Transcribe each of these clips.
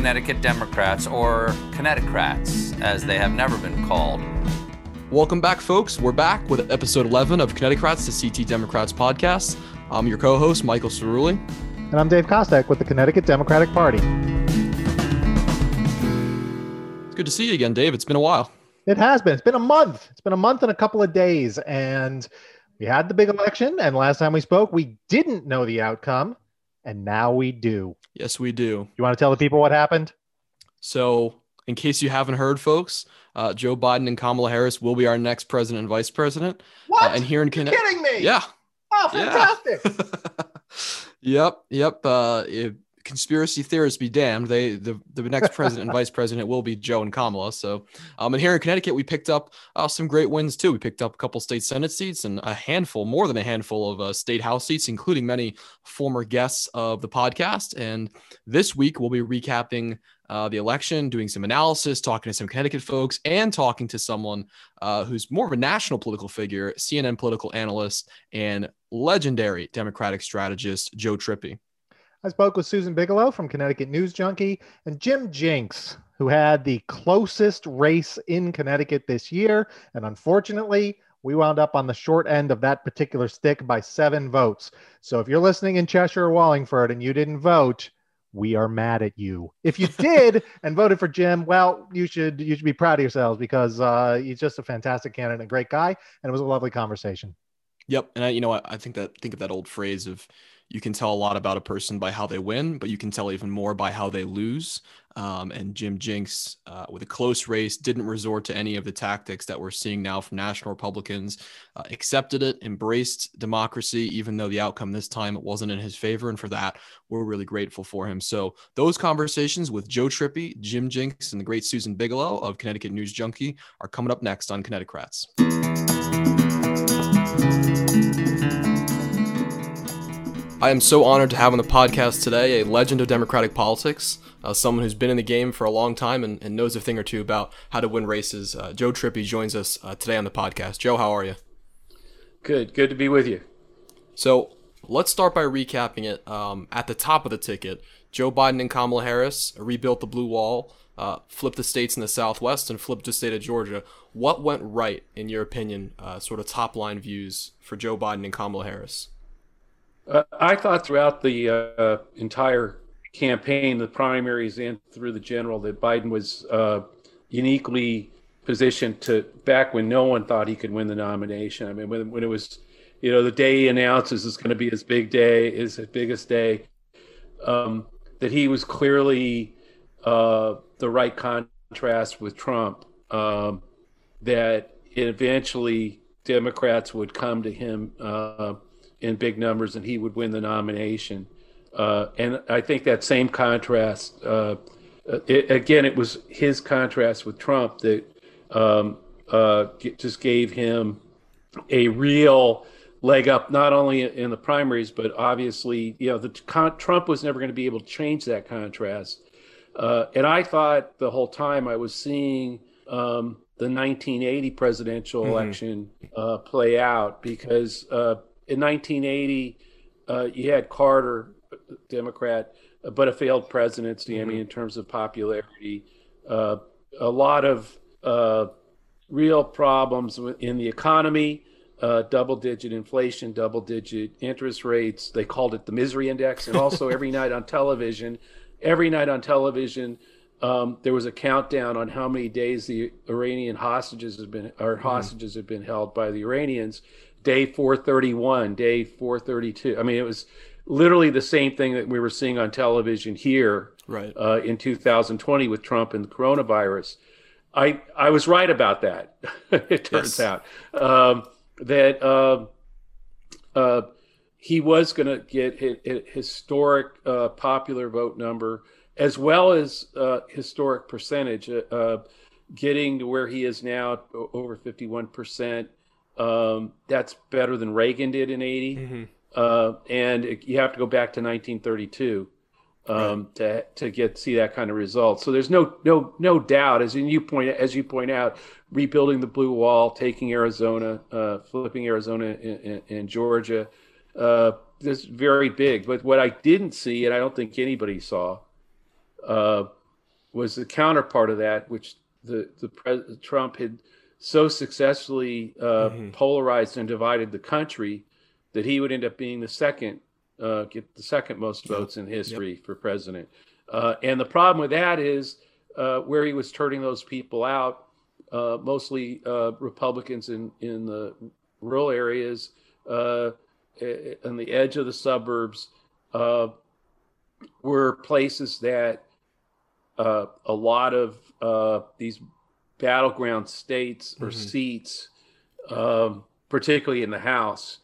Connecticut Democrats, or Connecticrats, as they have never been called. Welcome back, folks. We're back with episode 11 of Connecticrats, the CT Democrats podcast. I'm your co host, Michael Cerulli. And I'm Dave Kostek with the Connecticut Democratic Party. It's good to see you again, Dave. It's been a while. It has been. It's been a month. It's been a month and a couple of days. And we had the big election. And last time we spoke, we didn't know the outcome. And now we do. Yes, we do. You want to tell the people what happened? So, in case you haven't heard, folks, uh, Joe Biden and Kamala Harris will be our next president and vice president. What? Uh, and here in Connecticut. kidding me? Yeah. Oh, fantastic. Yeah. yep. Yep. Uh, if conspiracy theorists be damned. They the, the next president and vice president will be Joe and Kamala. So, um, and here in Connecticut, we picked up uh, some great wins too. We picked up a couple state senate seats and a handful, more than a handful of uh, state house seats, including many former guests of the podcast. And this week, we'll be recapping uh, the election, doing some analysis, talking to some Connecticut folks, and talking to someone uh, who's more of a national political figure, CNN political analyst, and legendary Democratic strategist, Joe Trippi. I spoke with Susan Bigelow from Connecticut News Junkie and Jim Jinks, who had the closest race in Connecticut this year. And unfortunately, we wound up on the short end of that particular stick by seven votes. So if you're listening in Cheshire or Wallingford and you didn't vote, we are mad at you. If you did and voted for Jim, well, you should you should be proud of yourselves because uh, he's just a fantastic candidate, a great guy, and it was a lovely conversation. Yep, and I, you know, I, I think that think of that old phrase of you can tell a lot about a person by how they win, but you can tell even more by how they lose. Um, and Jim Jinks, uh, with a close race, didn't resort to any of the tactics that we're seeing now from national Republicans. Uh, accepted it, embraced democracy, even though the outcome this time wasn't in his favor. And for that, we're really grateful for him. So those conversations with Joe Trippi, Jim Jinks, and the great Susan Bigelow of Connecticut News Junkie are coming up next on Connecticrats. I am so honored to have on the podcast today a legend of Democratic politics, uh, someone who's been in the game for a long time and, and, knows a thing or two about how to win races. Uh, Joe Trippi joins us uh, today on the podcast. Joe, how are you? Good. Good to be with you. So let's start by recapping it. Um, at the top of the ticket, Joe Biden and Kamala Harris rebuilt the blue wall, uh, flipped the states in the Southwest, and flipped the state of Georgia. What went right, in your opinion, uh, sort of top line views for Joe Biden and Kamala Harris? Uh, I thought throughout the uh, entire campaign, the primaries and through the general, that Biden was uh, uniquely positioned to back when no one thought he could win the nomination. I mean, when, when it was, you know, the day he announces is going to be his big day, his biggest day, um, that he was clearly uh, the right contrast with Trump. Um, that eventually Democrats would come to him uh, in big numbers and he would win the nomination. Uh, and I think that same contrast, uh, it, again, it was his contrast with Trump that um, uh, just gave him a real leg up, not only in the primaries, but obviously, you know, the con- Trump was never going to be able to change that contrast. Uh, and I thought the whole time I was seeing um, the 1980 presidential mm-hmm. election uh, play out because uh, in 1980, uh, you had Carter, Democrat, but a failed presidency. Mm-hmm. I mean, in terms of popularity, uh, a lot of uh, real problems in the economy, uh, double digit inflation, double digit interest rates. They called it the misery index. And also, every night on television, every night on television, um, there was a countdown on how many days the Iranian hostages have been, or mm-hmm. hostages have been held by the Iranians day 431, day 432. I mean, it was literally the same thing that we were seeing on television here right. uh, in 2020 with Trump and the coronavirus. I I was right about that. it turns yes. out um, that uh, uh, he was going to get a, historic uh, popular vote number as well as uh, historic percentage, uh, getting to where he is now, over 51 percent. Um, that's better than Reagan did in 80. Mm-hmm. Uh, and it, you have to go back to 1932 um, right. to to get see that kind of result. So there's no no no doubt, as you point as you point out, rebuilding the blue wall, taking Arizona, uh, flipping Arizona and Georgia, uh, this very big. But what I didn't see, and I don't think anybody saw, uh, was the counterpart of that, which the the pres- Trump had so successfully uh, mm-hmm. polarized and divided the country that he would end up being the second uh, get the second most votes in history yep. for president. Uh, and the problem with that is uh, where he was turning those people out, uh, mostly uh, Republicans in in the rural areas, on the edge of the suburbs, were places that uh, a lot of uh, these battleground states or mm-hmm. seats, um, particularly in the House,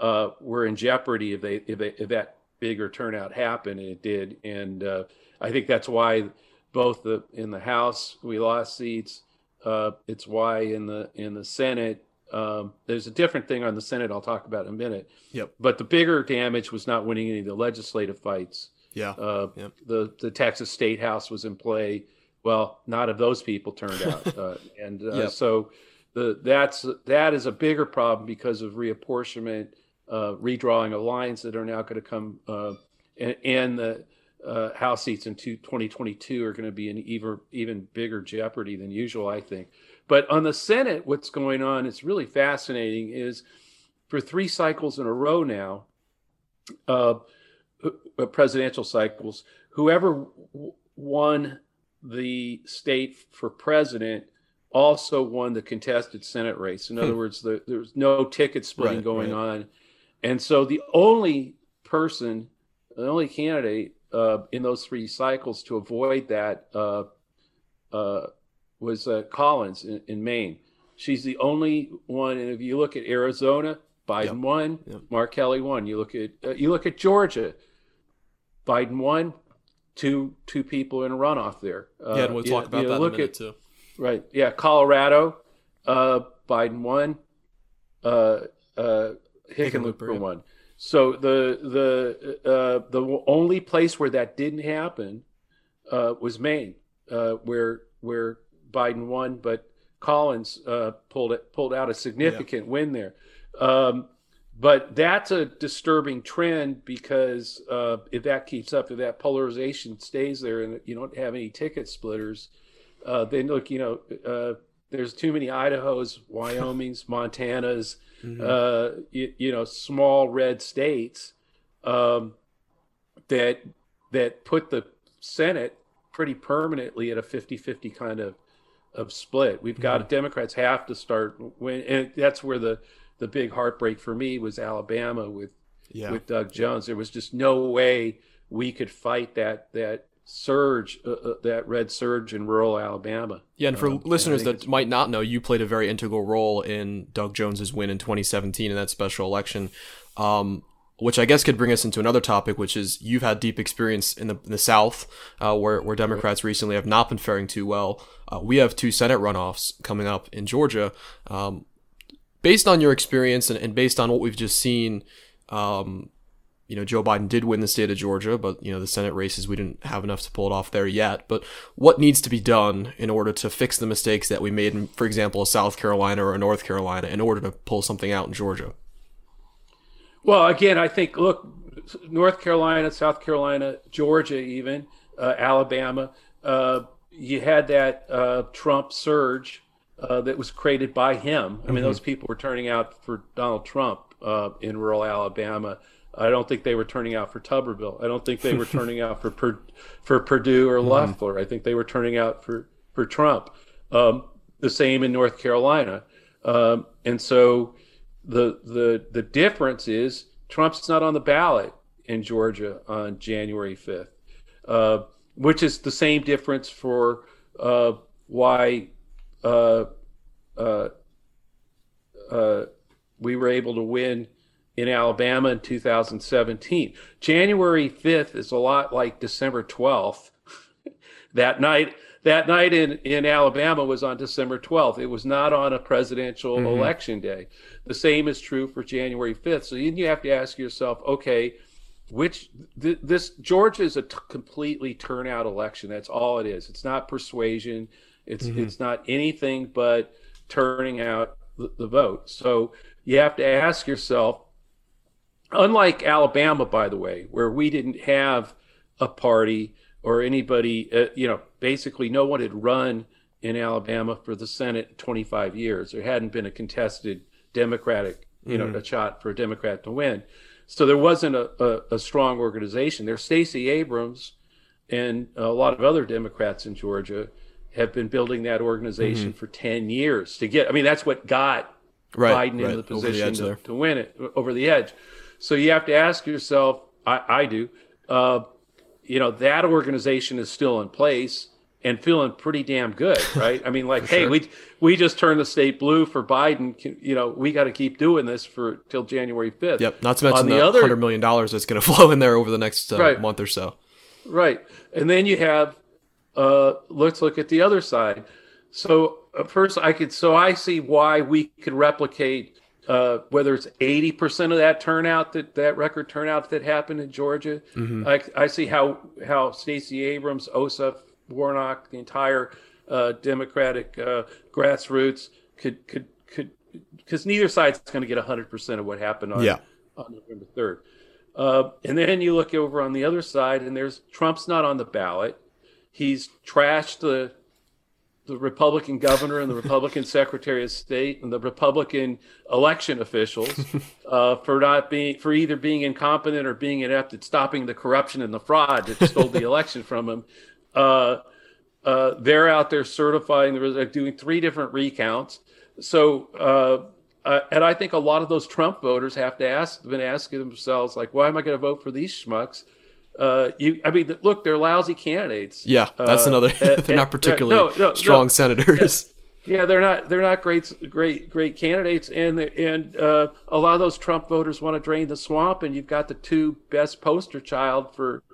uh, were in jeopardy if they if, they, if that bigger turnout happened, and it did. And uh, I think that's why both the in the House we lost seats. Uh, it's why in the in the Senate um, there's a different thing on the Senate I'll talk about in a minute. Yep. But the bigger damage was not winning any of the legislative fights. Yeah. Uh, yep. The the Texas State House was in play. Well, not of those people turned out, uh, and uh, yep. so the that's that is a bigger problem because of reapportionment, uh, redrawing of lines that are now going to come, uh, and, and, the uh, House seats in two, 2022 are going to be an even even bigger jeopardy than usual, I think. But on the Senate, what's going on? It's really fascinating. Is for three cycles in a row now uh, presidential cycles, whoever won the state for president also won the contested Senate race. In other hmm. words, the, there was no ticket splitting right, going right. on. And so the only person, the only candidate uh, in those three cycles to avoid that uh, uh, was uh, Collins in, in, Maine. She's the only one. And if you look at Arizona, Biden yep. won, yep. Mark Kelly won. You look at uh, you look at Georgia, Biden won. Two two people in a runoff there. Uh, yeah, we'll talk you, about you that look in a minute at, too. Right. Yeah. Colorado, uh, Biden won. Uh, uh, Hickenlooper yeah. won. So the the uh, the only place where that didn't happen uh, was Maine, uh, where where Biden won, but Collins uh, pulled it pulled out a significant yeah. win there. Um, but that's a disturbing trend because uh, if that keeps up, if that polarization stays there, and you don't have any ticket splitters, uh, then look, you know, uh, there's too many Idaho's, Wyoming's, Montana's, mm-hmm. Uh, you, you, know, small red states um, that that put the Senate pretty permanently at a 50-50 kind of of split. We've got mm-hmm. Democrats have to start when, and that's where the the big heartbreak for me was Alabama with yeah. with Doug Jones. There was just no way we could fight that that surge, uh, uh, that red surge in rural Alabama. Yeah, and for um, listeners and that might not know, you played a very integral role in Doug Jones's win in 2017 in that special election. Um, which I guess could bring us into another topic, which is you've had deep experience in the, in the South, uh, where, where Democrats recently have not been faring too well. Uh, we have two Senate runoffs coming up in Georgia. Um, based on your experience and, and based on what we've just seen, um, you know, Joe Biden did win the state of Georgia, but you know, the Senate races we didn't have enough to pull it off there yet. But what needs to be done in order to fix the mistakes that we made in, for example, South Carolina or North Carolina, in order to pull something out in Georgia? Well, again, I think look, North Carolina, South Carolina, Georgia, even uh, Alabama. Uh, you had that uh, Trump surge uh, that was created by him. I mean, mm-hmm. those people were turning out for Donald Trump uh, in rural Alabama. I don't think they were turning out for Tuberville. I don't think they were turning out for per, for Perdue or mm-hmm. Loeffler. I think they were turning out for for Trump. Um, the same in North Carolina, um, and so the the the difference is Trump's not on the ballot in Georgia on January fifth, uh, which is the same difference for uh, why uh, uh, uh, we were able to win in Alabama in 2017. January 5th is a lot like December 12th. that night, that night in, in Alabama was on December 12th. It was not on a presidential mm-hmm. election day. The same is true for January 5th. So then you have to ask yourself, okay, which th- this Georgia is a t- completely turnout election. That's all it is. It's not persuasion. It's mm-hmm. it's not anything but turning out the, the vote. So you have to ask yourself. Unlike Alabama, by the way, where we didn't have a party or anybody, uh, you know, basically no one had run in Alabama for the Senate in 25 years. There hadn't been a contested Democratic, you know, a shot for a Democrat to win. So there wasn't a, a, a strong organization. There's Stacey Abrams and a lot of other Democrats in Georgia have been building that organization for 10 years to get, I mean, that's what got Right, Biden right, in the over the position to, to win it over the edge. So you have to ask yourself, I, I do, uh, you know, that organization is still in place and feeling pretty damn good, right? I mean, like, hey, sure. we we just turned the state blue for Biden. Can- You know, we got to keep doing this for till January fifth. Yep. Not to mention On the, the other- hundred million dollars that's going to flow in there over the next uh, Right. month or so. Right. And then you have, uh, let's look at the other side. So uh, first, I could, so I see why we could replicate, uh, whether it's 80% of that turnout, that, that record turnout that happened in Georgia. I, I see how, how Stacey Abrams, Ossoff, Warnock, the entire, uh, Democratic, uh, grassroots could, could, could, because neither side's going to get 100% of what happened on, Yeah. on November 3rd. Uh, and then you look over on the other side, and there's Trump's not on the ballot. He's trashed the the Republican governor and the Republican Secretary of State and the Republican election officials uh, for not being for either being incompetent or being inept at stopping the corruption and the fraud that stole the election from him. Uh, uh, they're out there certifying, they're doing three different recounts. So, uh, uh, and I think a lot of those Trump voters have to ask, been asking themselves, like, why am I going to vote for these schmucks? Uh, you, I mean, look, they're lousy candidates. Yeah, that's Uh, another. uh, they're not uh, particularly no, no, no. strong senators. Yeah, they're not they're not great great great candidates, and and uh, a lot of those Trump voters want to drain the swamp, and you've got the two best poster child for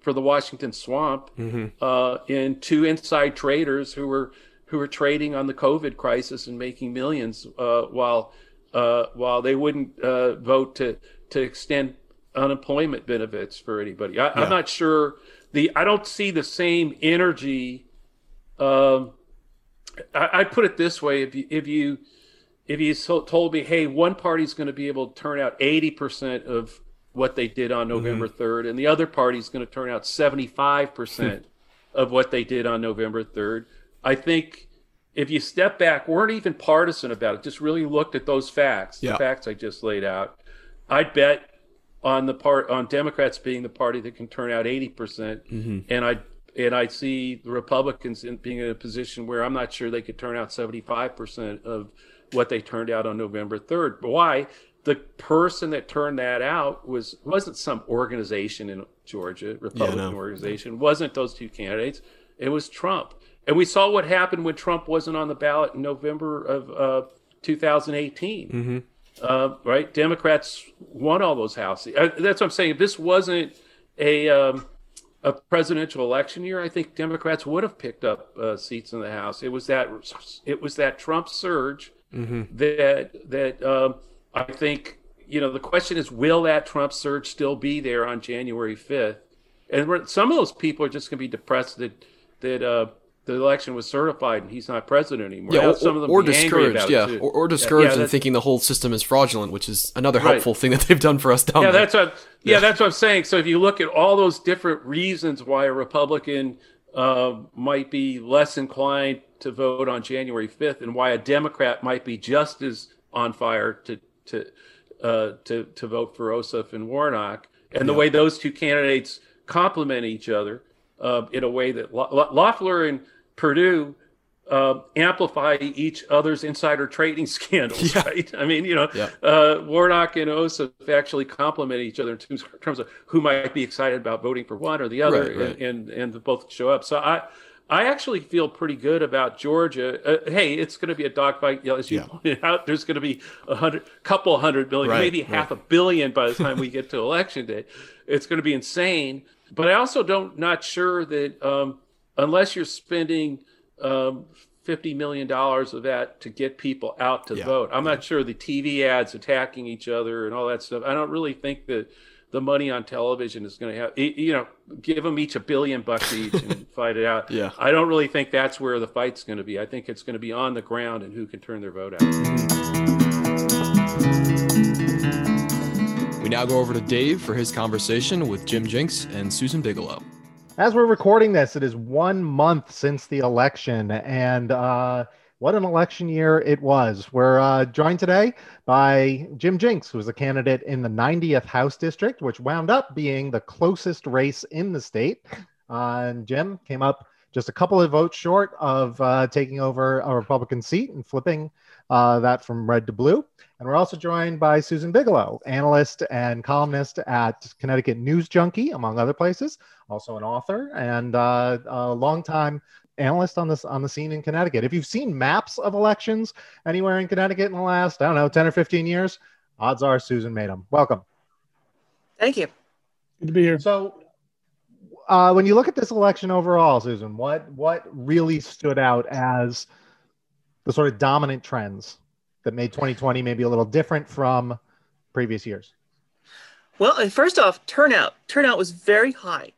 for the Washington swamp, uh, and two inside traders who were who were trading on the COVID crisis and making millions, uh, while uh, while they wouldn't uh, vote to to extend unemployment benefits for anybody. I, Yeah. I'm not sure the I don't see the same energy. Um, I, I'd put it this way: if you if you if you so, told me, hey, one party's going to be able to turn out eighty percent of what they did on November Mm-hmm. 3rd, and the other party's going to turn out seventy five percent of what they did on November third, I think if you step back, weren't even partisan about it, just really looked at those facts, Yeah. the facts I just laid out, I'd bet on the part on Democrats being the party that can turn out eighty percent, and I and I see the Republicans in, being in a position where I'm not sure they could turn out seventy five percent of what they turned out on November third. Why? The person that turned that out was wasn't some organization in Georgia, Republican no. organization, wasn't those two candidates. It was Trump, and we saw what happened when Trump wasn't on the ballot in November of uh, 2018 uh, right? Democrats won all those houses. Uh, that's what I'm saying. If this wasn't a um, a presidential election year, I think Democrats would have picked up uh, seats in the House. It was that it was that Trump surge that that um, I think you know. The question is, will that Trump surge still be there on January 5th? And some of those people are just going to be depressed that that uh, the election was certified and he's not president anymore. Yeah, or, some of them or discouraged. Yeah, or, or discouraged yeah, and thinking the whole system is fraudulent, which is another Right. helpful thing that they've done for us down yeah, there. that's what. Yeah, that's what I'm saying. So if you look at all those different reasons why a Republican uh, might be less inclined to vote on January 5th, and why a Democrat might be just as on fire to to uh, to to vote for Ossoff and Warnock, and the way those two candidates complement each other uh, in a way that Lo- Lo- Loeffler and Perdue uh, amplify each other's insider trading scandals, Yeah. right? I mean, you know, Yeah. uh, Warnock and Ossoff actually complement each other in terms, of who might be excited about voting for one or the other, Right, right. And, and and both show up. So I. I actually feel pretty good about Georgia. Uh, hey, it's going to be a dogfight, you know, as you Yeah. pointed out. There's going to be a hundred, couple hundred billion, Right, maybe half a billion by the time we get to election day. It's going to be insane. But I also don't not sure that um, unless you're spending um, fifty million dollars of that to get people out to Yeah. vote, I'm not sure the TV ads attacking each other and all that stuff. I don't really think that the money on television is going to have you know give them each a billion bucks each and fight it out. Yeah. I don't really think that's where the fight's going to be. I think it's going to be on the ground and who can turn their vote out. Now go over to Dave for his conversation with Jim Jinks and Susan Bigelow. As we're recording this, it is one month since the election, and uh, what an election year it was. We're uh, joined today by Jim Jinks, who is a candidate in the 90th House District, which wound up being the closest race in the state. Uh, and Jim came up just a couple of votes short of uh, taking over a Republican seat and flipping uh, that from red to blue. And we're also joined by Susan Bigelow, analyst and columnist at Connecticut News Junkie, among other places, also an author and uh, a longtime analyst on this on the scene in Connecticut. If you've seen maps of elections anywhere in Connecticut in the last, I don't know, 10 or 15 years, odds are Susan made them. Welcome. Thank you. Good to be here. So uh, when you look at this election overall, Susan, what what really stood out as the sort of dominant trends that made 2020 maybe a little different from previous years? Well, uh, first off, turnout. Turnout was very high,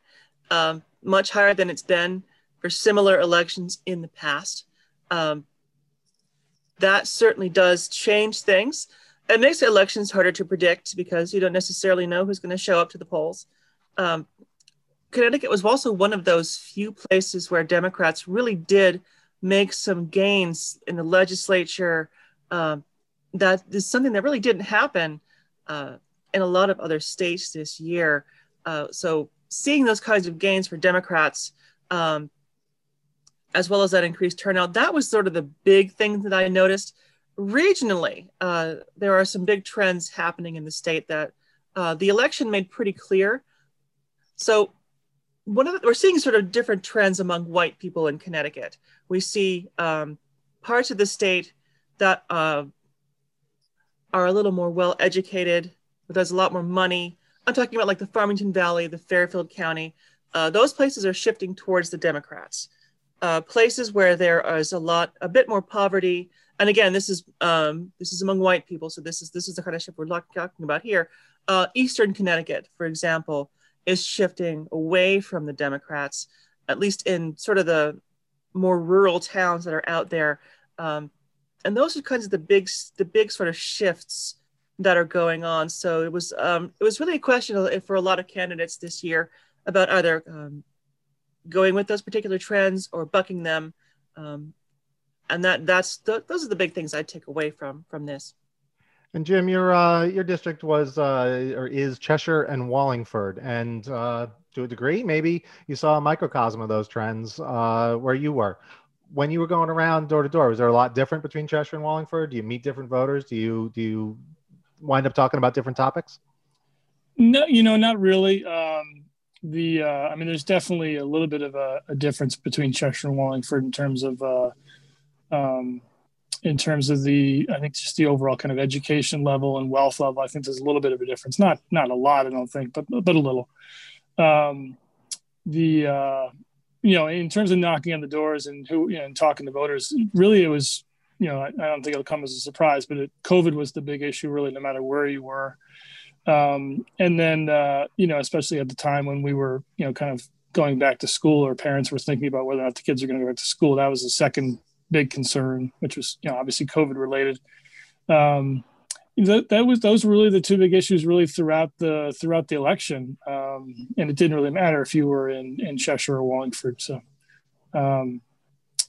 um, much higher than it's been for similar elections in the past. Um, that certainly does change things. It makes elections harder to predict because you don't necessarily know who's going to show up to the polls. Um, Connecticut was also one of those few places where Democrats really did make some gains in the legislature um, that is something that really didn't happen uh, in a lot of other states this year. Uh, so seeing those kinds of gains for Democrats, um, as well as that increased turnout, that was sort of the big thing that I noticed. Regionally, uh, there are some big trends happening in the state that uh, the election made pretty clear. So one of the, we're seeing sort of different trends among white people in Connecticut. We see um, parts of the state that uh, are a little more well educated, but there's a lot more money. I'm talking about like the Farmington Valley, the Fairfield County. Uh, those places are shifting towards the Democrats. Uh, places where there is a lot, a bit more poverty, and again, this is um, this is among white people, so this is this is the kind of shift we're talking about here. Uh, Eastern Connecticut, for example, is shifting away from the Democrats, at least in sort of the more rural towns that are out there. Um, and those are kinds of the big the big sort of shifts that are going on. So it was um, it was really a question for a lot of candidates this year about either um, going with those particular trends or bucking them. Um, and that that's th- those are the big things I take away from from this. And Jim, your uh, your district was uh, or is Cheshire and Wallingford, and uh, to a degree, maybe you saw a microcosm of those trends uh, where you were when you were going around door to door, was there a lot different between Cheshire and Wallingford? Do you meet different voters? Do you do you wind up talking about different topics? No, you know, not really. Um, the uh, I mean, there's definitely a little bit of a, a difference between Cheshire and Wallingford in terms of uh, um, in terms of the I think just the overall kind of education level and wealth level. I think there's a little bit of a difference. Not not a lot, I don't think, but but a little. Um, the uh, you know, in terms of knocking on the doors and who, you know, and talking to voters, really it was, you know, I, I don't think it'll come as a surprise, but it, COVID was the big issue, really, no matter where you were. Um, and then, uh, you know, especially at the time when we were, you know, kind of going back to school or parents were thinking about whether or not the kids are going to go back to school, that was the second big concern, which was, you know, obviously COVID related. Um, that, that was those were really the two big issues really throughout the throughout the election. Um, and it didn't really matter if you were in in cheshire or wallingford. So um,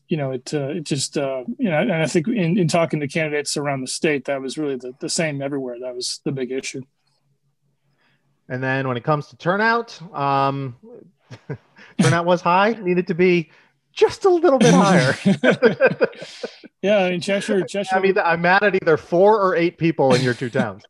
you know it uh, it just uh, you know and i think in, in talking to candidates around the state that was really the, the same everywhere. That was the big issue. And then when it comes to turnout um, turnout was high needed to be just a little bit higher. yeah, I mean Cheshire, Cheshire. I mean, I'm mad at either four or eight people in your two towns.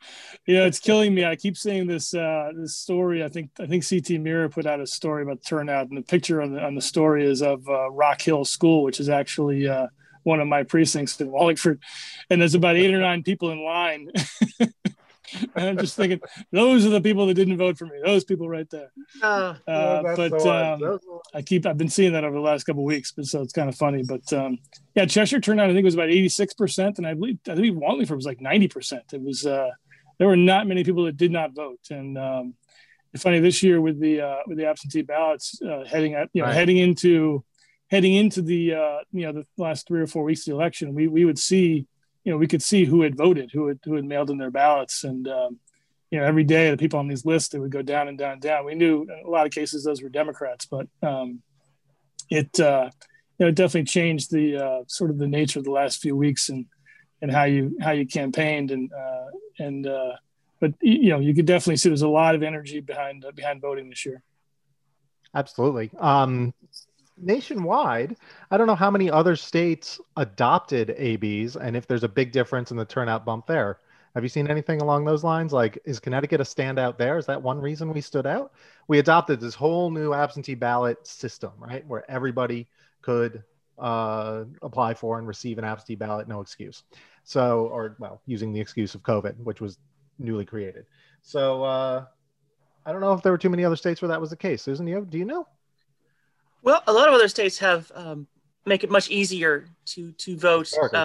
yeah, it's killing me. I keep seeing this uh, this story. I think I think CT Mirror put out a story about turnout, and the picture on the on the story is of uh, Rock Hill School, which is actually uh, one of my precincts in Wallingford, and there's about eight or nine people in line. and I'm just thinking, those are the people that didn't vote for me. Those people right there. Uh, uh, but um, I keep, I've been seeing that over the last couple weeks, but so it's kind of funny. But um, yeah, Cheshire turned out I think it was about 86 percent, and I believe I believe Wallingford was like 90 percent. It was uh, there were not many people that did not vote, and um, it's funny this year with the uh, with the absentee ballots uh, heading at you know right. heading into heading into the uh, you know the last three or four weeks of the election, we we would see you know we could see who had voted, who had who had mailed in their ballots, and um, you know, every day the people on these lists they would go down and down and down. We knew a lot of cases those were Democrats, but um, it uh, you know it definitely changed the uh, sort of the nature of the last few weeks and and how you how you campaigned and uh, and uh, but you know you could definitely see there's a lot of energy behind uh, behind voting this year. Absolutely. Um, nationwide, I don't know how many other states adopted ABs and if there's a big difference in the turnout bump there. Have you seen anything along those lines? Like, is Connecticut a standout there? Is that one reason we stood out? We adopted this whole new absentee ballot system, right? Where everybody could uh, apply for and receive an absentee ballot, no excuse. So, or well, using the excuse of COVID, which was newly created. So, uh, I don't know if there were too many other states where that was the case. Susan, you do you know? Well, a lot of other states have um, make it much easier to to vote uh,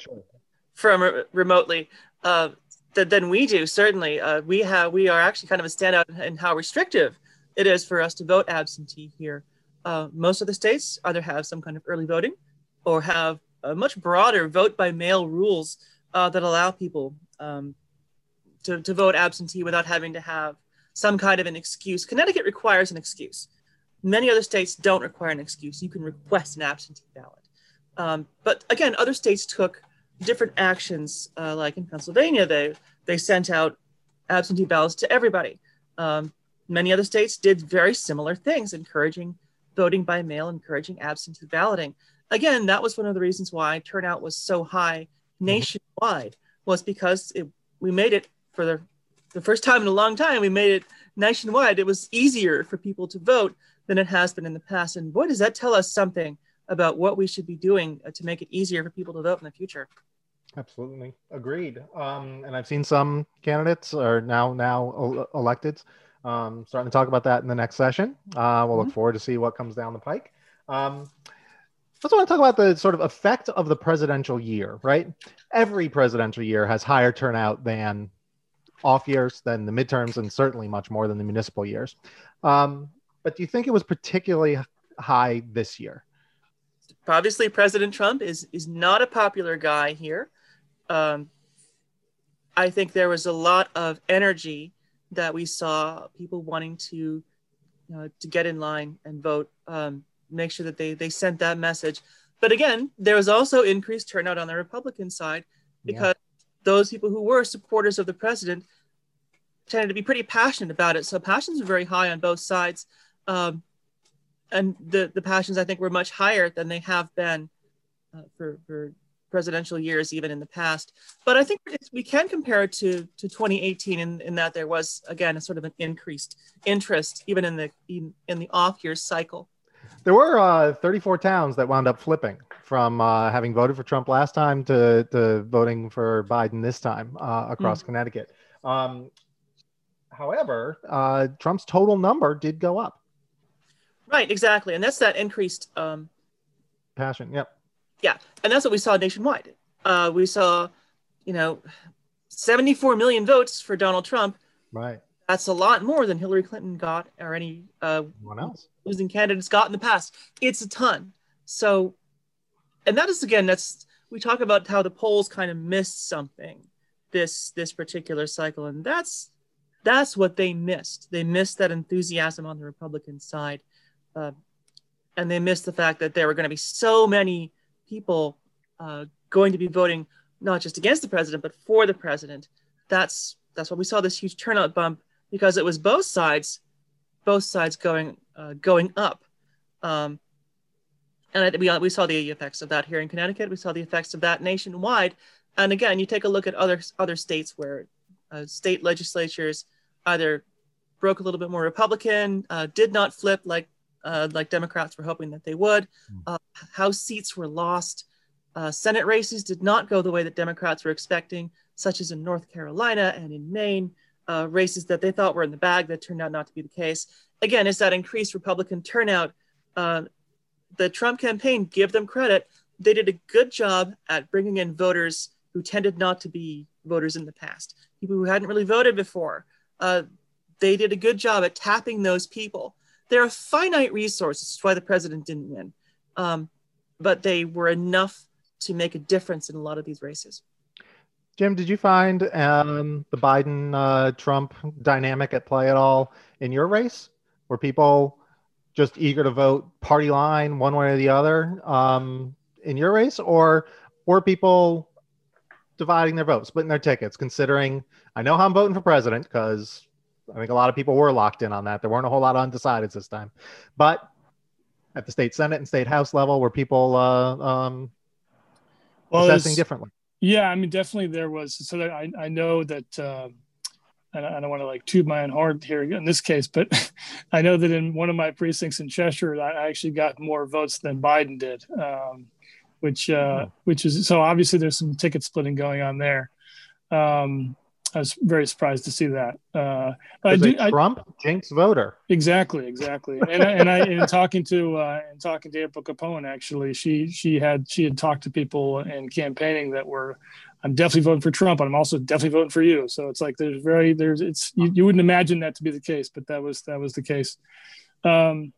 from re- remotely. Uh, th- than we do. Certainly, uh, we have we are actually kind of a standout in how restrictive it is for us to vote absentee here. Uh, most of the states either have some kind of early voting, or have a much broader vote by mail rules uh, that allow people um, to, to vote absentee without having to have some kind of an excuse. Connecticut requires an excuse. Many other states don't require an excuse. You can request an absentee ballot. Um, but again, other states took different actions, uh, like in Pennsylvania, they they sent out absentee ballots to everybody. Um, many other states did very similar things, encouraging voting by mail, encouraging absentee balloting. Again, that was one of the reasons why turnout was so high mm-hmm. nationwide, was because it, we made it for the, the first time in a long time, we made it nationwide. It was easier for people to vote than it has been in the past. And boy, does that tell us something about what we should be doing uh, to make it easier for people to vote in the future. Absolutely agreed. Um, and I've seen some candidates are now now elected. Um, starting to talk about that in the next session. Uh, we'll mm-hmm. look forward to see what comes down the pike. Um, also want to talk about the sort of effect of the presidential year, right? Every presidential year has higher turnout than off years, than the midterms, and certainly much more than the municipal years. Um, but do you think it was particularly high this year? Obviously, President Trump is is not a popular guy here um, I think there was a lot of energy that we saw people wanting to you know, to get in line and vote, um, make sure that they they sent that message. But again, there was also increased turnout on the Republican side because yeah. those people who were supporters of the president tended to be pretty passionate about it. So passions were very high on both sides, um, and the the passions I think were much higher than they have been uh, for for presidential years even in the past. But I think we can compare it to, to 2018 in, in that there was, again, a sort of an increased interest even in the, in, in the off year cycle. There were uh, 34 towns that wound up flipping from uh, having voted for Trump last time to, to voting for Biden this time uh, across mm. Connecticut. Um, however, uh, Trump's total number did go up. Right, exactly. And that's that increased um, passion. Yep yeah, and that's what we saw nationwide. Uh, we saw, you know, 74 million votes for Donald Trump. Right. That's a lot more than Hillary Clinton got or any uh, one else. losing candidates got in the past. It's a ton. So, and that is again, that's we talk about how the polls kind of missed something this this particular cycle, and that's that's what they missed. They missed that enthusiasm on the Republican side, uh, and they missed the fact that there were going to be so many people uh, going to be voting not just against the president but for the president. That's that's why we saw this huge turnout bump because it was both sides, both sides going uh, going up. Um, and we, we saw the effects of that here in Connecticut. We saw the effects of that nationwide. And again, you take a look at other other states where uh, state legislatures either broke a little bit more Republican, uh, did not flip like uh, like Democrats were hoping that they would. Hmm. Uh, House seats were lost. Uh, Senate races did not go the way that Democrats were expecting, such as in North Carolina and in Maine, uh, races that they thought were in the bag that turned out not to be the case. Again, is that increased Republican turnout? Uh, the Trump campaign, give them credit, they did a good job at bringing in voters who tended not to be voters in the past, people who hadn't really voted before. Uh, they did a good job at tapping those people there are finite resources. That's why the president didn't win. Um, but they were enough to make a difference in a lot of these races. Jim, did you find um, the Biden uh, Trump dynamic at play at all in your race? Were people just eager to vote party line one way or the other um, in your race, or were people dividing their votes, splitting their tickets? Considering I know how I'm voting for president because I think a lot of people were locked in on that. There weren't a whole lot of undecideds this time, but at the state senate and state house level, were people uh, um, well, assessing differently? Yeah, I mean, definitely there was. So I I know that. Uh, I don't want to like toot my own horn here in this case, but I know that in one of my precincts in Cheshire, I actually got more votes than Biden did, um, which uh, oh. which is so obviously there's some ticket splitting going on there. Um, I was very surprised to see that. Uh, I do, Trump I, Jinks voter. Exactly, exactly. And, and I, in talking to uh, and talking to April Capone, actually, she she had she had talked to people in campaigning that were, I'm definitely voting for Trump, but I'm also definitely voting for you. So it's like there's very there's it's you, you wouldn't imagine that to be the case, but that was that was the case. Um,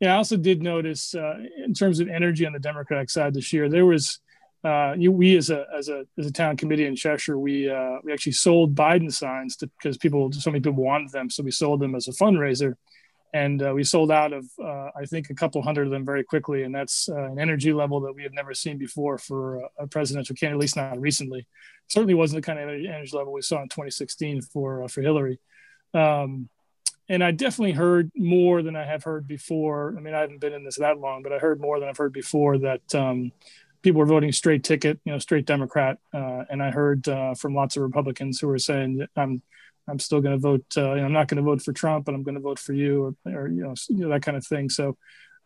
yeah, I also did notice uh, in terms of energy on the Democratic side this year, there was uh, you, we as a as a as a town committee in Cheshire, we uh, we actually sold Biden signs because people so many people wanted them, so we sold them as a fundraiser, and uh, we sold out of uh, I think a couple hundred of them very quickly, and that's uh, an energy level that we have never seen before for a presidential candidate, at least not recently. Certainly wasn't the kind of energy level we saw in 2016 for uh, for Hillary. Um, and I definitely heard more than I have heard before. I mean, I haven't been in this that long, but I heard more than I've heard before that um, people were voting straight ticket, you know, straight Democrat. Uh, and I heard uh, from lots of Republicans who were saying, "I'm, I'm still going to vote. Uh, you know, I'm not going to vote for Trump, but I'm going to vote for you," or, or you, know, you know, that kind of thing. So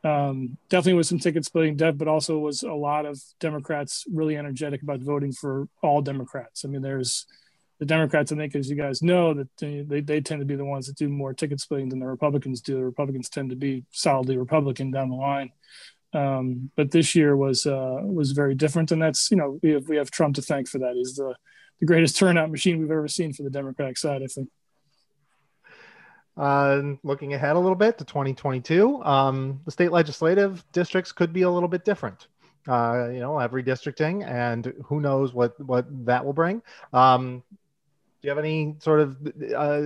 um, definitely was some ticket splitting, but also was a lot of Democrats really energetic about voting for all Democrats. I mean, there's the Democrats, I think, as you guys know, that they, they tend to be the ones that do more ticket splitting than the Republicans do. The Republicans tend to be solidly Republican down the line. Um, but this year was uh, was very different, and that's you know we have we have Trump to thank for that. He's the the greatest turnout machine we've ever seen for the Democratic side, I think. Uh, looking ahead a little bit to 2022, um, the state legislative districts could be a little bit different. Uh, you know, every districting, and who knows what what that will bring. Um, do you have any sort of uh,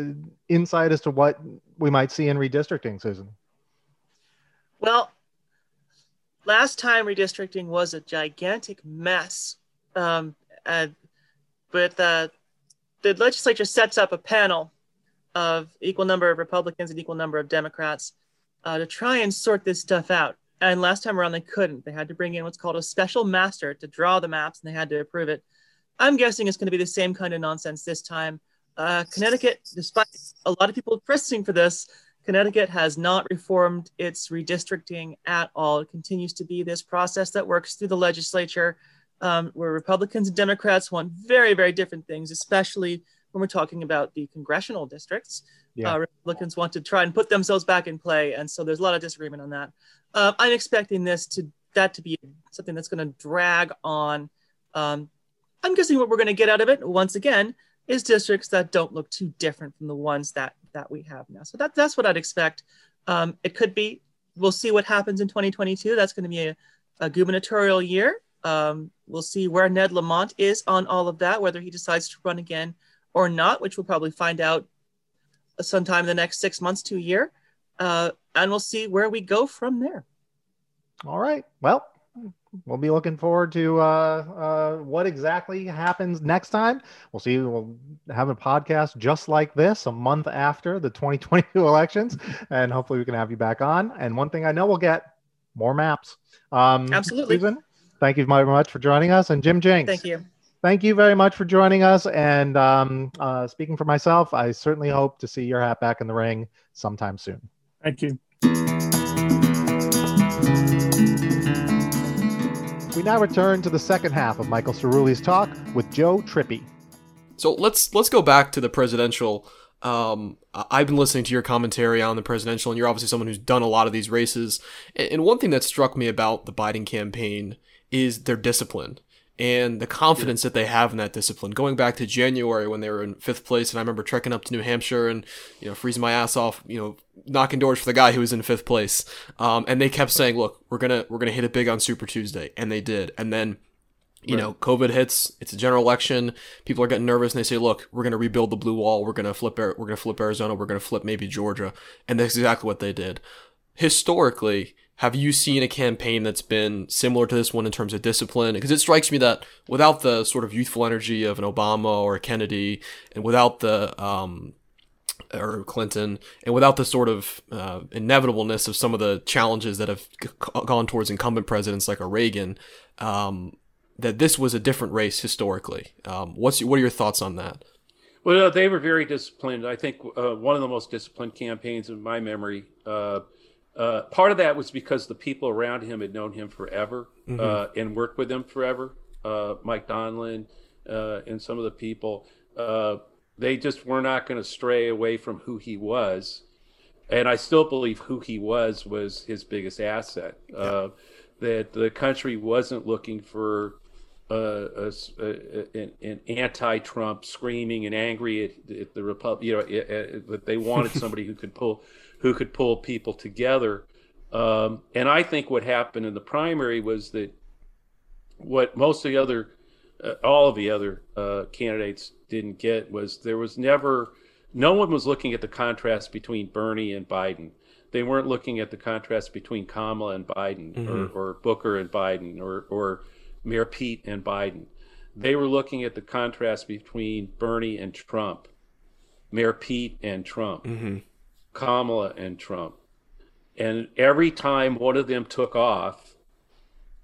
insight as to what we might see in redistricting, Susan? Well, last time redistricting was a gigantic mess. Um, and with uh, the legislature sets up a panel of equal number of Republicans and equal number of Democrats uh, to try and sort this stuff out. And last time around, they couldn't. They had to bring in what's called a special master to draw the maps, and they had to approve it. I'm guessing it's going to be the same kind of nonsense this time. Uh, Connecticut, despite a lot of people pressing for this, Connecticut has not reformed its redistricting at all. It continues to be this process that works through the legislature, um, where Republicans and Democrats want very, very different things, especially when we're talking about the congressional districts. Yeah. Uh, Republicans want to try and put themselves back in play, and so there's a lot of disagreement on that. Uh, I'm expecting this to that to be something that's going to drag on. Um, I'm guessing what we're going to get out of it once again is districts that don't look too different from the ones that that we have now. So that, that's what I'd expect. Um, it could be, we'll see what happens in 2022. That's going to be a, a gubernatorial year. Um, we'll see where Ned Lamont is on all of that, whether he decides to run again or not, which we'll probably find out sometime in the next six months to a year. Uh, and we'll see where we go from there. All right. Well, we'll be looking forward to uh, uh, what exactly happens next time. We'll see. We'll have a podcast just like this a month after the 2022 elections, and hopefully we can have you back on. And one thing I know we'll get more maps. Um, Absolutely. Susan, thank you very much for joining us, and Jim Jinks. Thank you. Thank you very much for joining us. And um, uh, speaking for myself, I certainly hope to see your hat back in the ring sometime soon. Thank you. We now return to the second half of Michael Cerulli's talk with Joe Trippi. So let's let's go back to the presidential. Um, I've been listening to your commentary on the presidential, and you're obviously someone who's done a lot of these races. And one thing that struck me about the Biden campaign is their discipline and the confidence that they have in that discipline. Going back to January when they were in fifth place, and I remember trekking up to New Hampshire and you know freezing my ass off, you know knocking doors for the guy who was in fifth place, um, and they kept saying, "Look, we're gonna we're gonna hit it big on Super Tuesday," and they did. And then you Right. know, COVID hits, it's a general election, people are getting nervous and they say, look, we're going to rebuild the blue wall, we're going to flip, we're going to flip Arizona, we're going to flip maybe Georgia. And that's exactly what they did. Historically, have you seen a campaign that's been similar to this one in terms of discipline? Because it strikes me that without the sort of youthful energy of an Obama or a Kennedy, and without the um, or Clinton, and without the sort of uh, inevitableness of some of the challenges that have g- gone towards incumbent presidents like a Reagan, um, that this was a different race historically. Um, what's what are your thoughts on that? Well, they were very disciplined. I think uh, one of the most disciplined campaigns in my memory. Uh, uh, part of that was because the people around him had known him forever uh, and worked with him forever. Uh, Mike Donilon uh, and some of the people, uh, they just were not going to stray away from who he was. And I still believe who he was was his biggest asset. Uh, that the country wasn't looking for uh, a a- an, an anti-Trump screaming and angry at, at the Republic. You know, it- it- that they wanted somebody who could pull who could pull people together. Um, and I think what happened in the primary was that what most of the other, uh, all of the other uh, candidates didn't get was there was never, no one was looking at the contrast between Bernie and Biden. They weren't looking at the contrast between Kamala and Biden or, or Booker and Biden or, or Mayor Pete and Biden. They were looking at the contrast between Bernie and Trump, Mayor Pete and Trump, Kamala and Trump. And every time one of them took off,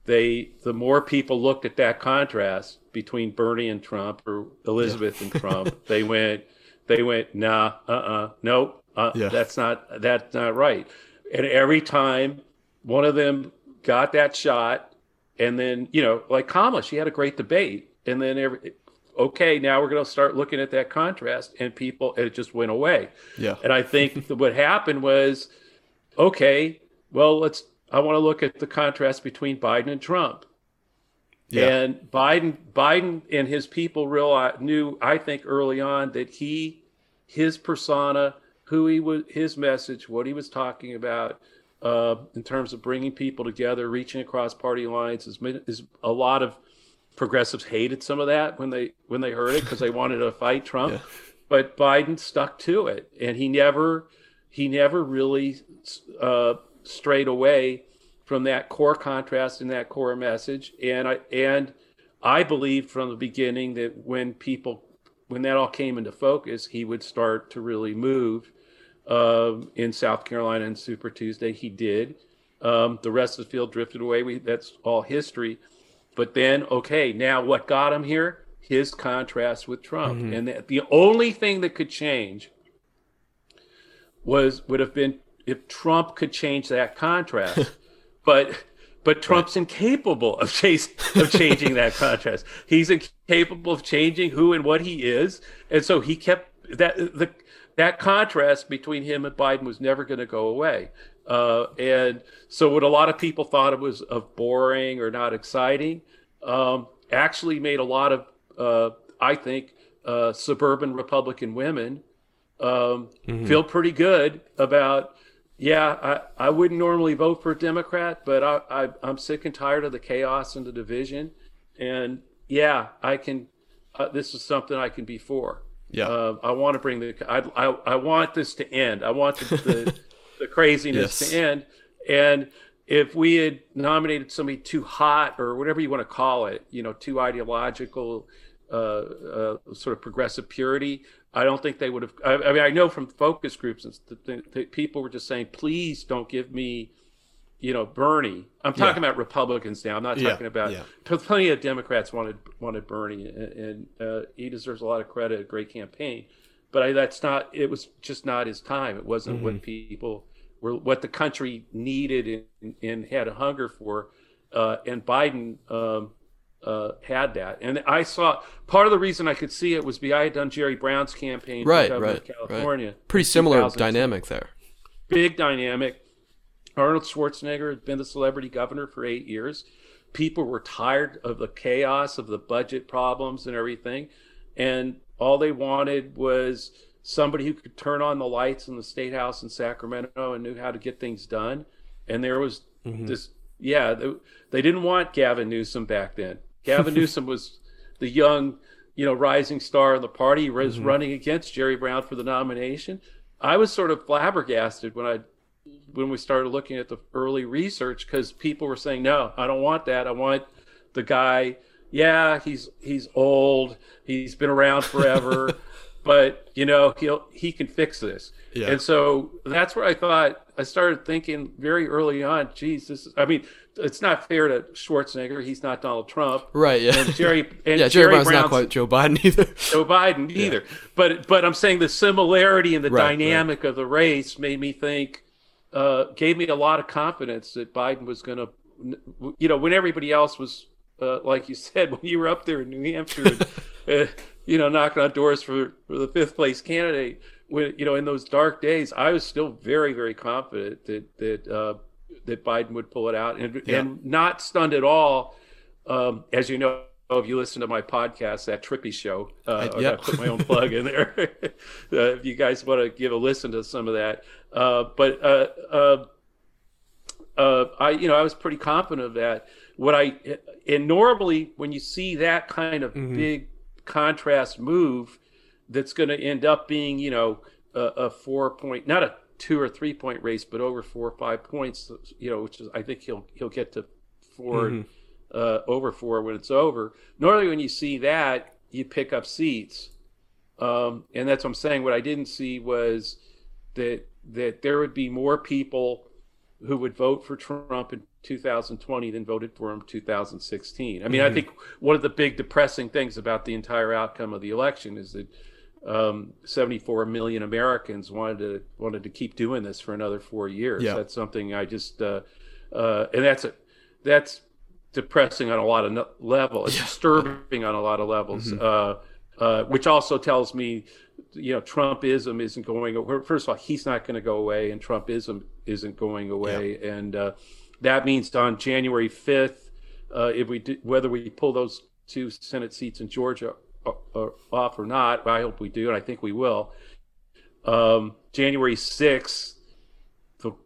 they the more people looked at that contrast between Bernie and Trump or Elizabeth and Trump, they went they went nah uh-uh nope uh, Yeah. that's not that's not right. And every time one of them got that shot and then you know like Kamala she had a great debate and then every okay now we're going to start looking at that contrast and people it just went away. Yeah. And I think that what happened was, okay, well, let's. I want to look at the contrast between Biden and Trump. Yeah. And Biden, Biden and his people realized, knew, I think, early on that he, his persona, who he was, his message, what he was talking about, uh, in terms of bringing people together, reaching across party lines, is, is a lot of progressives hated some of that when they when they heard it because they wanted to fight Trump. Yeah. But Biden stuck to it, and he never he never really uh, strayed away from that core contrast and that core message. And I and I believed from the beginning that when people when that all came into focus, he would start to really move. Um, in South Carolina and Super Tuesday, he did. Um, the rest of the field drifted away. We, that's all history. But then, okay, now what got him here? His contrast with Trump, mm-hmm. and the, the only thing that could change was would have been if Trump could change that contrast, but but Trump's incapable of chase, of changing that contrast. He's incapable of changing who and what he is, and so he kept that the that contrast between him and Biden was never going to go away. Uh, and so, what a lot of people thought it was of boring or not exciting, um, actually made a lot of, uh, I think, uh, suburban Republican women um, feel pretty good about. Yeah, I, I wouldn't normally vote for a Democrat, but I, I I'm sick and tired of the chaos and the division, and yeah, I can. Uh, this is something I can be for. Yeah. Uh, I want to bring the. I, I, I want this to end. I want the the, the craziness Yes. to end. And if we had nominated somebody too hot or whatever you want to call it, you know, too ideological, uh, uh, sort of progressive purity, I don't think they would have. I, I mean, I know from focus groups and st- th- th- people were just saying, please don't give me. You know, Bernie. I'm talking about Republicans now. I'm not Yeah, talking about. yeah. Plenty of Democrats wanted wanted Bernie, and, and uh, he deserves a lot of credit. A great campaign, but I, that's not. It was just not his time. It wasn't Mm-hmm. what people were, what the country needed and, and had a hunger for. Uh, and Biden um, uh, had that. And I saw part of the reason I could see it was because I had done Jerry Brown's campaign for Right, governor right. Pretty similar dynamic there. big dynamic. Arnold Schwarzenegger had been the celebrity governor for eight years. People were tired of the chaos of the budget problems and everything. And all they wanted was somebody who could turn on the lights in the state house in Sacramento and knew how to get things done. And there was this, yeah, they, they didn't want Gavin Newsom back then. Gavin Newsom was the young, you know, rising star in the party. He was Mhm. running against Jerry Brown for the nomination. I was sort of flabbergasted when I when we started looking at the early research because people were saying, "No, I don't want that. I want the guy. Yeah, he's he's old. He's been around forever, but you know he'll he can fix this." Yeah. And so that's where I thought I started thinking very early on. Geez, this is. I mean, it's not fair to Schwarzenegger. He's not Donald Trump. right. Yeah. And Jerry and yeah. Jerry, Jerry Brown's not quite Joe Biden either. Joe Biden either. But but I'm saying the similarity and the Right, right. dynamic of the race made me think, uh, gave me a lot of confidence that Biden was going to, you know, when everybody else was, uh, like you said, when you were up there in New Hampshire, and, uh, you know, knocking on doors for, for the fifth place candidate, when you know, in those dark days, I was still very very confident that that uh, that Biden would pull it out, and Yeah. and not stunned at all, um, as you know. If you listen to my podcast, that Trippi Show, uh, I- I, put my own plug in there. uh, if you guys want to give a listen to some of that, uh, but uh, uh, uh, I, you know, I was pretty confident of that. What I and normally when you see that kind of Mhm. big contrast move, that's going to end up being, you know, a, a four point, not a two or three point race, but over four or five points. You know, which is I think he'll he'll get to 4 Mhm. uh, over four when it's over. Normally, when you see that, you pick up seats, um, and that's what I'm saying. What I didn't see was that that there would be more people who would vote for Trump in 2020 than voted for him 2016. I mean, I Mhm. think one of the big depressing things about the entire outcome of the election is that um, 74 million Americans wanted to wanted to keep doing this for another four years. Yeah. That's something I just uh, uh, and that's a that's depressing on a lot of no- level. It's Yeah. disturbing on a lot of levels. Mhm. Uh, uh, which also tells me, you know, Trumpism isn't going. away. First of all, he's not going to go away, and Trumpism isn't going away, and uh, that means on January fifth, uh, if we do, whether we pull those two Senate seats in Georgia uh, uh, off or not, I hope we do, and I think we will. Um, January sixth,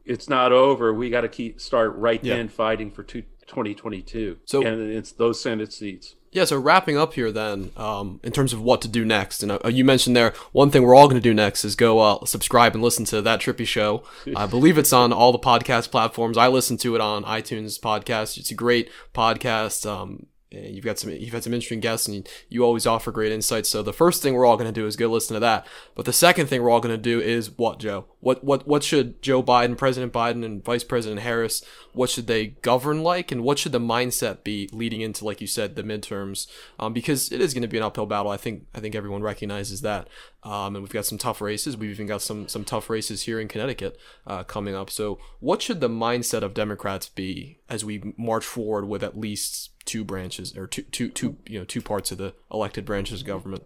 it's not over. We got to keep start right Yeah. then fighting for two, 2022. So- and it's those Senate seats. Yeah, so wrapping up here then, um, in terms of what to do next, and uh, you mentioned there one thing we're all going to do next is go uh, subscribe and listen to that Trippi Show. I believe it's on all the podcast platforms. I listen to it on iTunes podcast. It's a great podcast. Um, you've got some, you've had some interesting guests, and you, you always offer great insights. So the first thing we're all going to do is go listen to that. But the second thing we're all going to do is what, Joe? What what what should Joe Biden, President Biden, and Vice President Harris? What should they govern like, and what should the mindset be leading into, like you said, the midterms? Um, because it is going to be an uphill battle. I think I think everyone recognizes that. Um, and we've got some tough races. We've even got some some tough races here in Connecticut uh, coming up. So, what should the mindset of Democrats be as we march forward with at least two branches or two two two you know two parts of the elected branches of government?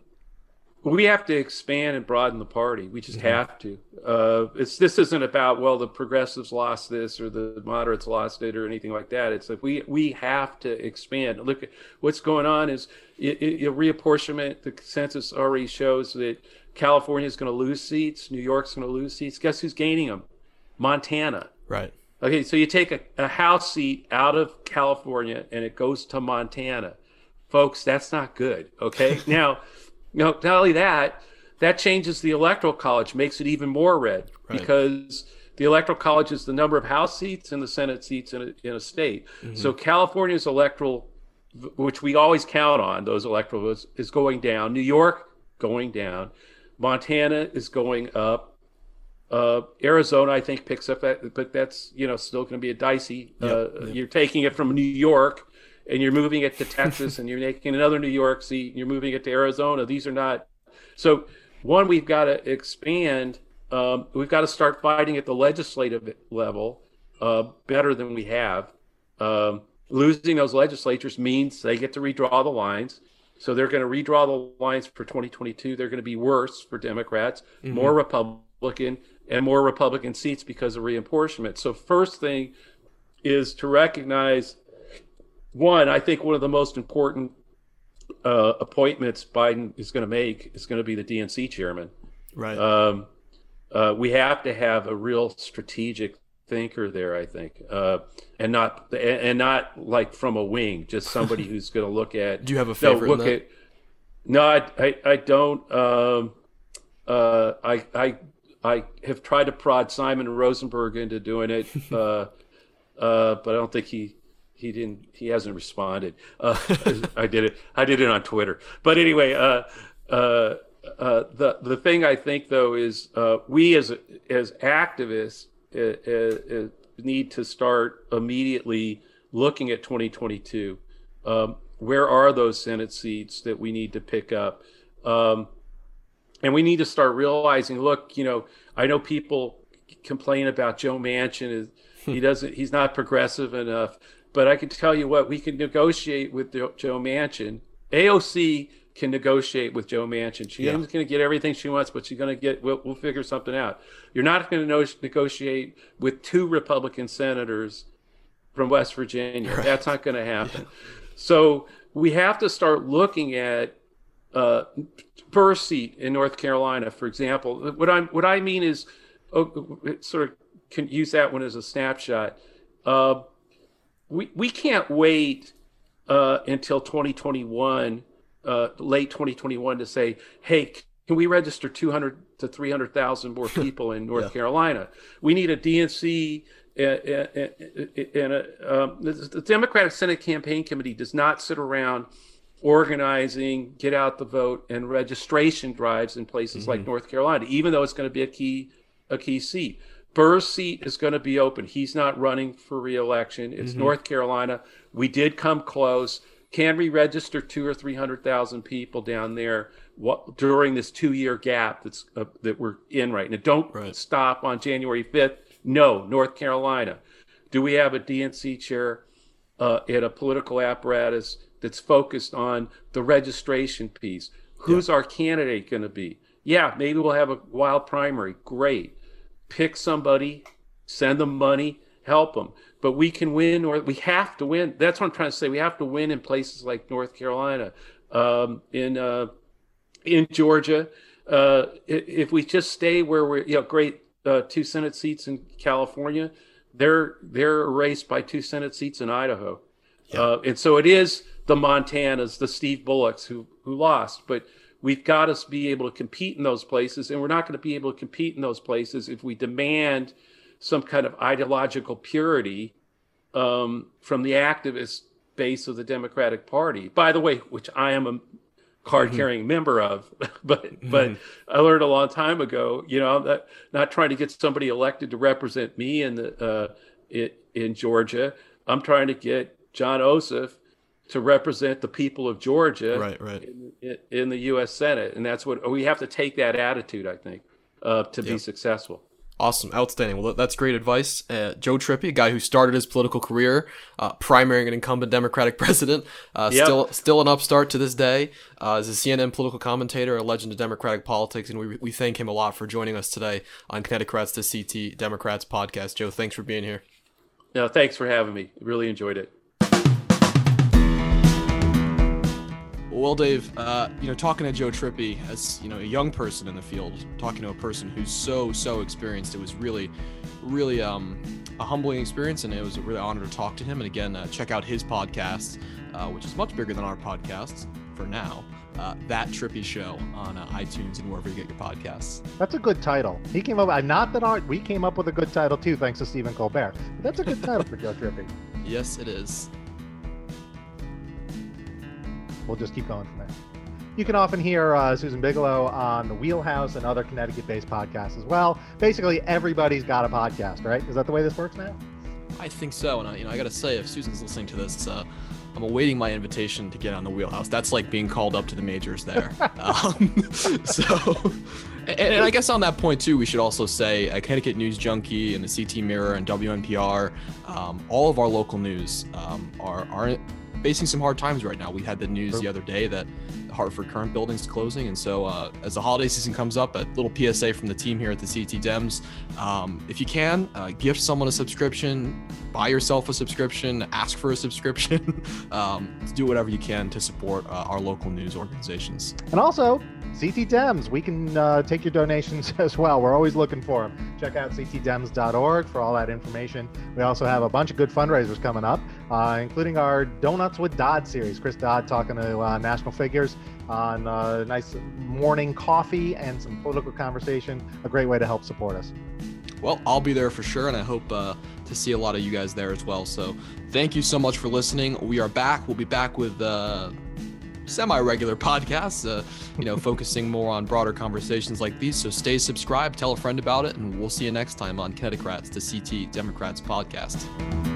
we have to expand and broaden the party. We just have to. Uh, it's this isn't about well the progressives lost this or the moderates lost it or anything like that. It's like we we have to expand. Look, at what's going on is it, it, it reapportionment. The census already shows that California is going to lose seats, New York's going to lose seats. Guess who's gaining them? Montana. Right. Okay, so you take a, a House seat out of California and it goes to Montana. Folks, that's not good. Okay. now, no, not only that, that changes the electoral college, makes it even more red Right. because the electoral college is the number of House seats and the Senate seats in a, in a state. Mm-hmm. So California's electoral, which we always count on, those electoral votes, is going down. New York going down. Montana is going up. Uh, Arizona, I think, picks up that, but that's you know still going to be a dicey. uh, yep. You're taking it from New York, and you're moving it to Texas, and you're making another New York seat, and you're moving it to Arizona. These are not. So, one, we've got to expand. Um, we've got to start fighting at the legislative level uh, better than we have. Um, losing those legislatures means they get to redraw the lines. So they're going to redraw the lines for 2022. They're going to be worse for Democrats, more Republican, and more Republican seats because of reapportionment. So first thing is to recognize one. I think one of the most important uh, appointments Biden is going to make is going to be the DNC chairman. Right. Um, uh, we have to have a real strategic thinker there. I think, uh, and not and not like from a wing, just somebody who's going to look at. Do you have a favorite? No, look at. No, I, I, I don't. Um, uh, I I I have tried to prod Simon Rosenberg into doing it, uh, uh, but I don't think he he didn't he hasn't responded. Uh, I did it I did it on Twitter, but anyway, uh, uh, uh, the the thing I think though is uh, we as as activists uh, need to start immediately looking at 2022. Um, where are those Senate seats that we need to pick up? Um, and we need to start realizing, look, you know, I know people complain about Joe Manchin. He doesn't. He's not progressive enough. But I can tell you what, we can negotiate with Joe Manchin. AOC can negotiate with Joe Manchin. She's yeah. going to get everything she wants, but she's going to get. We'll, we'll figure something out. You're not going to no- negotiate with two Republican senators from West Virginia. Right. That's not going to happen. Yeah. So we have to start looking at uh, first seat in North Carolina, for example. What I'm what I mean is, oh, sort of can use that one as a snapshot. Uh, we we can't wait uh, until 2021, uh, late 2021, to say, hey, can we register 200 to 300,000 more people in North yeah. Carolina? We need a DNC. And, um, the Democratic Senate Campaign Committee does not sit around organizing, get out the vote, and registration drives in places mm-hmm. like North Carolina, even though it's going to be a key a key seat. Burr's seat is going to be open. He's not running for reelection. It's mm-hmm. North Carolina. We did come close. Can we register two or three hundred thousand people down there what, during this two-year gap that's uh, that we're in right now? Don't right. stop on January fifth. No, North Carolina. Do we have a DNC chair uh, in a political apparatus that's focused on the registration piece? Who's yeah. our candidate going to be? Yeah, maybe we'll have a wild primary. Great pick somebody, send them money, help them. But we can win, or we have to win. That's what I'm trying to say. We have to win in places like North Carolina, um, in uh, in Georgia. Uh, if we just stay where we're, you know, great uh, two Senate seats in California, they're they're erased by two Senate seats in Idaho, yeah. uh, and so it is the Montanas, the Steve Bullocks who who lost, but we've got to be able to compete in those places and we're not going to be able to compete in those places if we demand some kind of ideological purity um, from the activist base of the democratic party by the way which i am a card carrying mm-hmm. member of but mm-hmm. but i learned a long time ago you know that not trying to get somebody elected to represent me in the uh, in, in georgia i'm trying to get Jon Ossoff to represent the people of Georgia right, right. In, in, the U.S. Senate, and that's what we have to take that attitude. I think uh, to yep. be successful. Awesome, outstanding. Well, that's great advice. Uh, Joe Trippi, a guy who started his political career uh, primarying an incumbent Democratic president, uh, yep. still still an upstart to this day. Uh, as a CNN political commentator, a legend of Democratic politics, and we, we thank him a lot for joining us today on Connecticrats to CT Democrats podcast. Joe, thanks for being here. No, thanks for having me. Really enjoyed it. Well, Dave, uh, you know, talking to Joe Trippi as you know a young person in the field, talking to a person who's so so experienced, it was really, really um, a humbling experience, and it was a really honor to talk to him. And again, uh, check out his podcast, uh, which is much bigger than our podcasts for now. Uh, that Trippi Show on uh, iTunes and wherever you get your podcasts. That's a good title. He came up. Not that our we came up with a good title too, thanks to Stephen Colbert. But that's a good title for Joe Trippi. Yes, it is we'll just keep going from there. You can often hear uh, Susan Bigelow on the Wheelhouse and other Connecticut-based podcasts as well. Basically, everybody's got a podcast, right? Is that the way this works now? I think so, and I, you know, I got to say, if Susan's listening to this, uh, I'm awaiting my invitation to get on the Wheelhouse. That's like being called up to the majors there. um, so, and, and, I guess on that point too, we should also say uh, Connecticut News Junkie and the CT Mirror and WNPR, um, all of our local news um, are are facing some hard times right now. We had the news the other day that Hartford Courant building's closing, and so uh, as the holiday season comes up, a little PSA from the team here at the CT Dems: um, if you can, uh, gift someone a subscription, buy yourself a subscription, ask for a subscription, um, do whatever you can to support uh, our local news organizations. And also, CT Dems, we can uh, take your donations as well. We're always looking for them. Check out ctdems.org for all that information. We also have a bunch of good fundraisers coming up, uh, including our Donuts with Dodd series. Chris Dodd talking to uh, national figures on a nice morning coffee and some political conversation. A great way to help support us. Well, I'll be there for sure, and I hope uh, to see a lot of you guys there as well. So, thank you so much for listening. We are back. We'll be back with uh, semi-regular podcasts, uh, you know, focusing more on broader conversations like these. So stay subscribed, tell a friend about it, and we'll see you next time on Connecticrats, the CT Democrats podcast.